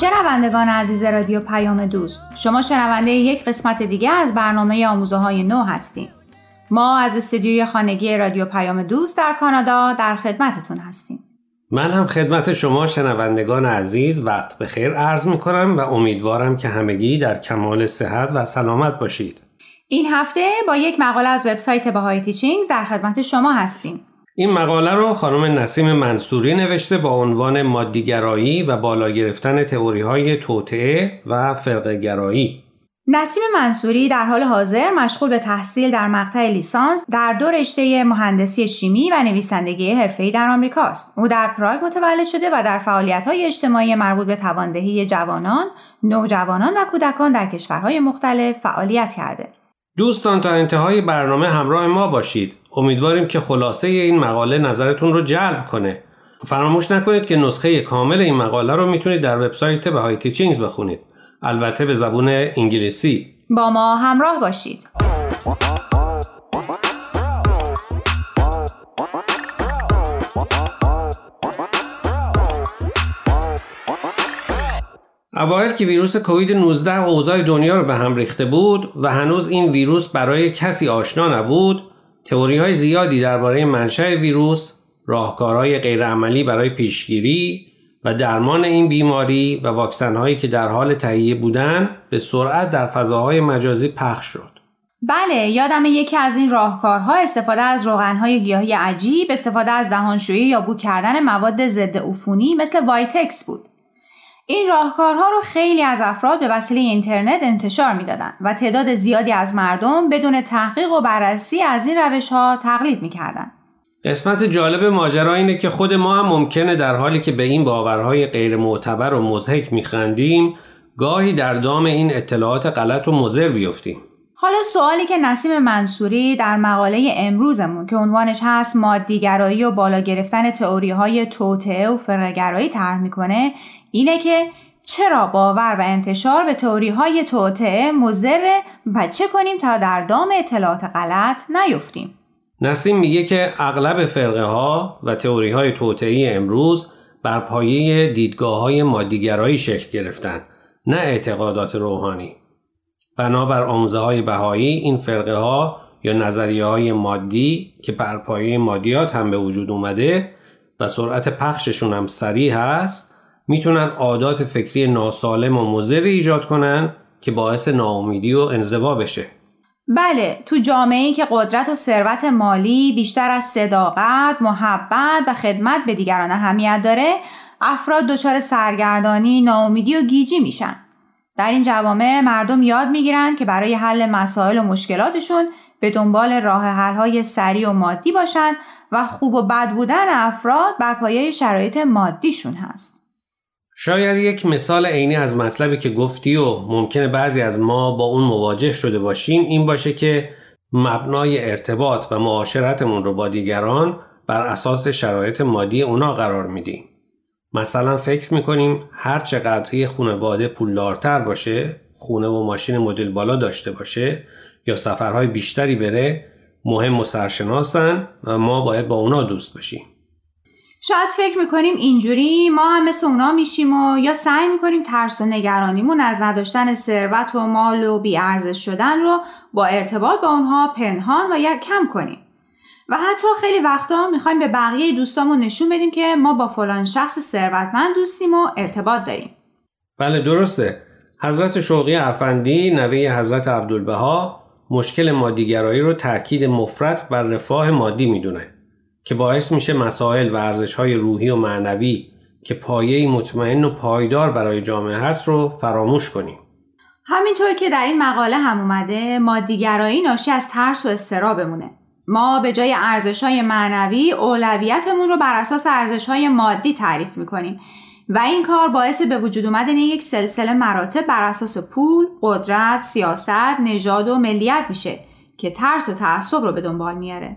شنوندگان عزیز رادیو پیام دوست شما شنونده یک قسمت دیگه از برنامه آموزه های نو هستیم ما از استدیوی خانگی رادیو پیام دوست در کانادا در خدمتتون هستیم. من هم خدمت شما شنوندگان عزیز وقت بخیر عرض می کنم و امیدوارم که همگی در کمال صحت و سلامت باشید این هفته با یک مقاله از وبسایت بهای تیچینگز در خدمت شما هستیم این مقاله رو خانم نسیم منصوری نوشته با عنوان مادیگرایی و بالا گرفتن تئوری های توطعه و فرقگرایی. نسیم منصوری در حال حاضر مشغول به تحصیل در مقطع لیسانس در دو رشته مهندسی شیمی و نویسندگی حرفه‌ای در آمریکاست. او در پراگ متولد شده و در فعالیت‌های اجتماعی مربوط به تواندهی جوانان، نوجوانان و کودکان در کشورهای مختلف فعالیت کرده. دوستان تا انتهای برنامه همراه ما باشید. امیدواریم که خلاصه این مقاله نظرتون رو جلب کنه. فراموش نکنید که نسخه کامل این مقاله رو می‌تونید در وبسایت های تیچینگز بخونید. البته به زبون انگلیسی. با ما همراه باشید. اوایل که ویروس کووید 19 اوضاع دنیا رو به هم ریخته بود و هنوز این ویروس برای کسی آشنا نبود تئوری های زیادی درباره منشأ ویروس، راهکارهای غیرعملی برای پیشگیری و درمان این بیماری و واکسن هایی که در حال تهیه بودن به سرعت در فضاهای مجازی پخش شد. بله یادم یکی از این راهکارها استفاده از روغنهای گیاهی عجیب استفاده از دهانشویی یا بو کردن مواد ضد عفونی مثل وایتکس بود این راهکارها رو خیلی از افراد به وسیله اینترنت انتشار می‌دادند و تعداد زیادی از مردم بدون تحقیق و بررسی از این روش ها تقلید می‌کردند. قسمت جالب ماجرا اینه که خود ما هم ممکنه در حالی که به این باورهای غیر معتبر و مزهک میخندیم گاهی در دام این اطلاعات غلط و مضر بیفتیم. حالا سوالی که نسیم منصوری در مقاله امروزمون که عنوانش هست مادیگرایی و بالا گرفتن تئوری های توطعه و فرقگرایی طرح می‌کنه اینه که چرا باور و انتشار به تئوری های توطعه مضر و چه کنیم تا در دام اطلاعات غلط نیفتیم نسیم میگه که اغلب فرقه ها و تئوری های توطعه امروز بر پایه دیدگاه های مادیگرایی شکل گرفتن نه اعتقادات روحانی بنابر آموزه های بهایی این فرقه ها یا نظریه های مادی که بر پایه مادیات هم به وجود اومده و سرعت پخششون هم سریع هست می‌تونن عادات فکری ناسالم و مضر ایجاد کنن که باعث ناامیدی و انزوا بشه. بله تو جامعه که قدرت و ثروت مالی بیشتر از صداقت، محبت و خدمت به دیگران اهمیت داره افراد دچار سرگردانی، ناامیدی و گیجی میشن. در این جوامع مردم یاد می‌گیرن که برای حل مسائل و مشکلاتشون به دنبال راه حل‌های سریع و مادی باشن و خوب و بد بودن افراد بر پایه شرایط مادیشون هست. شاید یک مثال عینی از مطلبی که گفتی و ممکنه بعضی از ما با اون مواجه شده باشیم این باشه که مبنای ارتباط و معاشرتمون رو با دیگران بر اساس شرایط مادی اونا قرار میدیم. مثلا فکر می‌کنیم هر چقدر خانواده پولدارتر باشه، خونه و ماشین مدل بالا داشته باشه یا سفرهای بیشتری بره مهم و سرشناسن و ما باید با اونا دوست بشیم. شاید فکر می‌کنیم اینجوری ما هم مثل اونا میشیم و یا سعی می‌کنیم ترس و نگرانیمون از نداشتن ثروت و مال و بیارزش شدن رو با ارتباط با اونها پنهان و یا کم کنیم. و حتی خیلی وقتا می‌خوایم به بقیه دوستامون نشون بدیم که ما با فلان شخص ثروتمند دوستیم و ارتباط داریم. بله درسته. حضرت شوقی افندی نوه حضرت عبدالبها مشکل مادیگرایی رو تاکید مفرد بر رفاه مادی می‌دونه. که باعث میشه مسائل و ارزش های روحی و معنوی که پایه مطمئن و پایدار برای جامعه هست رو فراموش کنیم. همینطور که در این مقاله هم اومده مادیگرایی ناشی از ترس و استرابمونه. ما به جای ارزش های معنوی اولویتمون رو بر اساس ارزش های مادی تعریف می‌کنیم و این کار باعث به وجود اومدن یک سلسله مراتب بر اساس پول، قدرت، سیاست، نژاد و ملیت میشه که ترس و تعصب رو به دنبال میاره.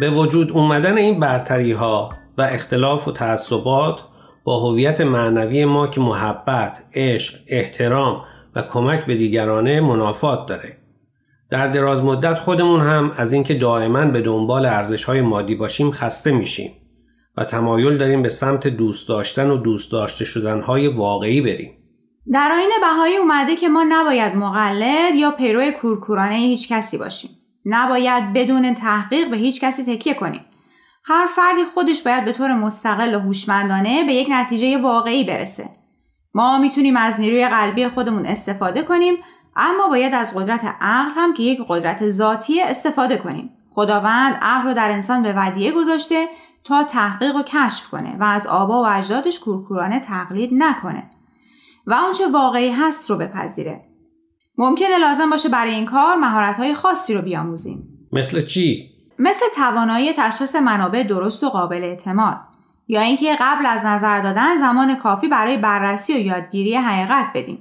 به وجود اومدن این برتری ها و اختلاف و تعصبات با هویت معنوی ما که محبت، عشق، احترام و کمک به دیگرانه منافات داره. در دراز مدت خودمون هم از اینکه دائما به دنبال ارزش های مادی باشیم خسته میشیم و تمایل داریم به سمت دوست داشتن و دوست داشته شدن های واقعی بریم. در آین بهایی اومده که ما نباید مقلد یا پیرو کورکورانه هیچ کسی باشیم. نباید بدون تحقیق به هیچ کسی تکیه کنیم. هر فردی خودش باید به طور مستقل و هوشمندانه به یک نتیجه واقعی برسه. ما می‌تونیم از نیروی قلبی خودمون استفاده کنیم اما باید از قدرت عقل هم که یک قدرت ذاتی استفاده کنیم. خداوند عقل رو در انسان به ودیه گذاشته تا تحقیق و کشف کنه و از آبا و اجدادش کورکورانه تقلید نکنه و آنچه واقعی هست رو بپذیره. ممکنه لازم باشه برای این کار مهارت‌های خاصی رو بیاموزیم. مثل چی؟ مثل توانایی تشخیص منابع درست و قابل اعتماد یا اینکه قبل از نظر دادن زمان کافی برای بررسی و یادگیری حقیقت بدیم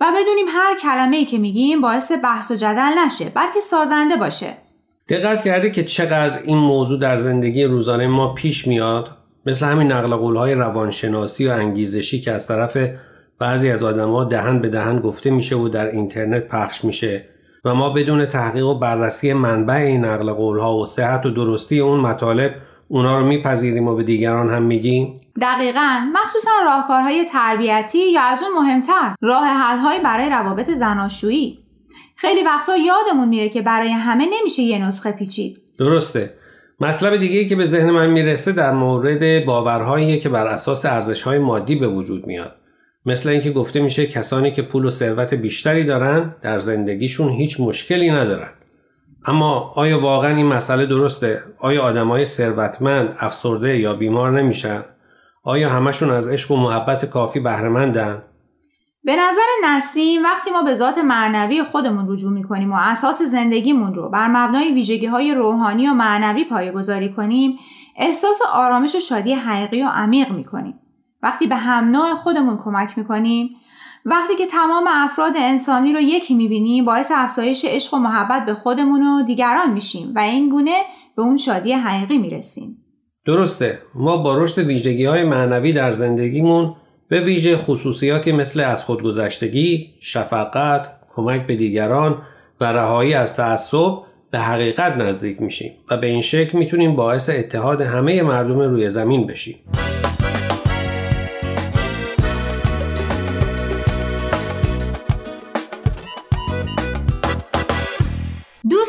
و بدونیم هر کلمه ای که میگیم باعث بحث و جدل نشه بلکه سازنده باشه دقت کرده که چقدر این موضوع در زندگی روزانه ما پیش میاد مثل همین نقل قولهای روانشناسی و انگیزشی که از طرف بعضی از آدما دهن به دهن گفته میشه و در اینترنت پخش میشه و ما بدون تحقیق و بررسی منبع این نقل قولها و صحت و درستی اون مطالب اونا رو میپذیریم و به دیگران هم میگیم؟ دقیقا. مخصوصا راهکارهای تربیتی یا از اون مهمتر راه حلهایی برای روابط زناشویی. خیلی وقتا یادمون میره که برای همه نمیشه یه نسخه پیچید. درسته. مطلب دیگه که به ذهن من می‌رسه در مورد باورهایی که بر اساس ارزشهای مادی به وجود میاد. مثل اینکه گفته میشه کسانی که پول و ثروت بیشتری دارن در زندگیشون هیچ مشکلی ندارن اما آیا واقعا این مسئله درسته؟ آیا آدمای ثروتمند افسرده یا بیمار نمیشن؟ آیا همشون از عشق و محبت کافی بهرهمندن؟ به نظر نسیم وقتی ما به ذات معنوی خودمون رجوع می‌کنیم و اساس زندگیمون رو بر مبنای ویژگی های روحانی و معنوی پایگذاری کنیم احساس آرامش و شادی حقیقی و عمیق می‌کنیم وقتی به هم نوع خودمون کمک می‌کنیم وقتی که تمام افراد انسانی رو یکی می‌بینیم باعث افزایش عشق و محبت به خودمون و دیگران میشیم و این گونه به اون شادی حقیقی می‌رسیم درسته ما با رشد ویژگی های معنوی در زندگیمون به ویژه خصوصیاتی مثل از خودگذشتگی، شفقت، کمک به دیگران و رهایی از تعصب به حقیقت نزدیک میشیم و به این شکل می‌تونیم باعث اتحاد همه مردم روی زمین بشیم.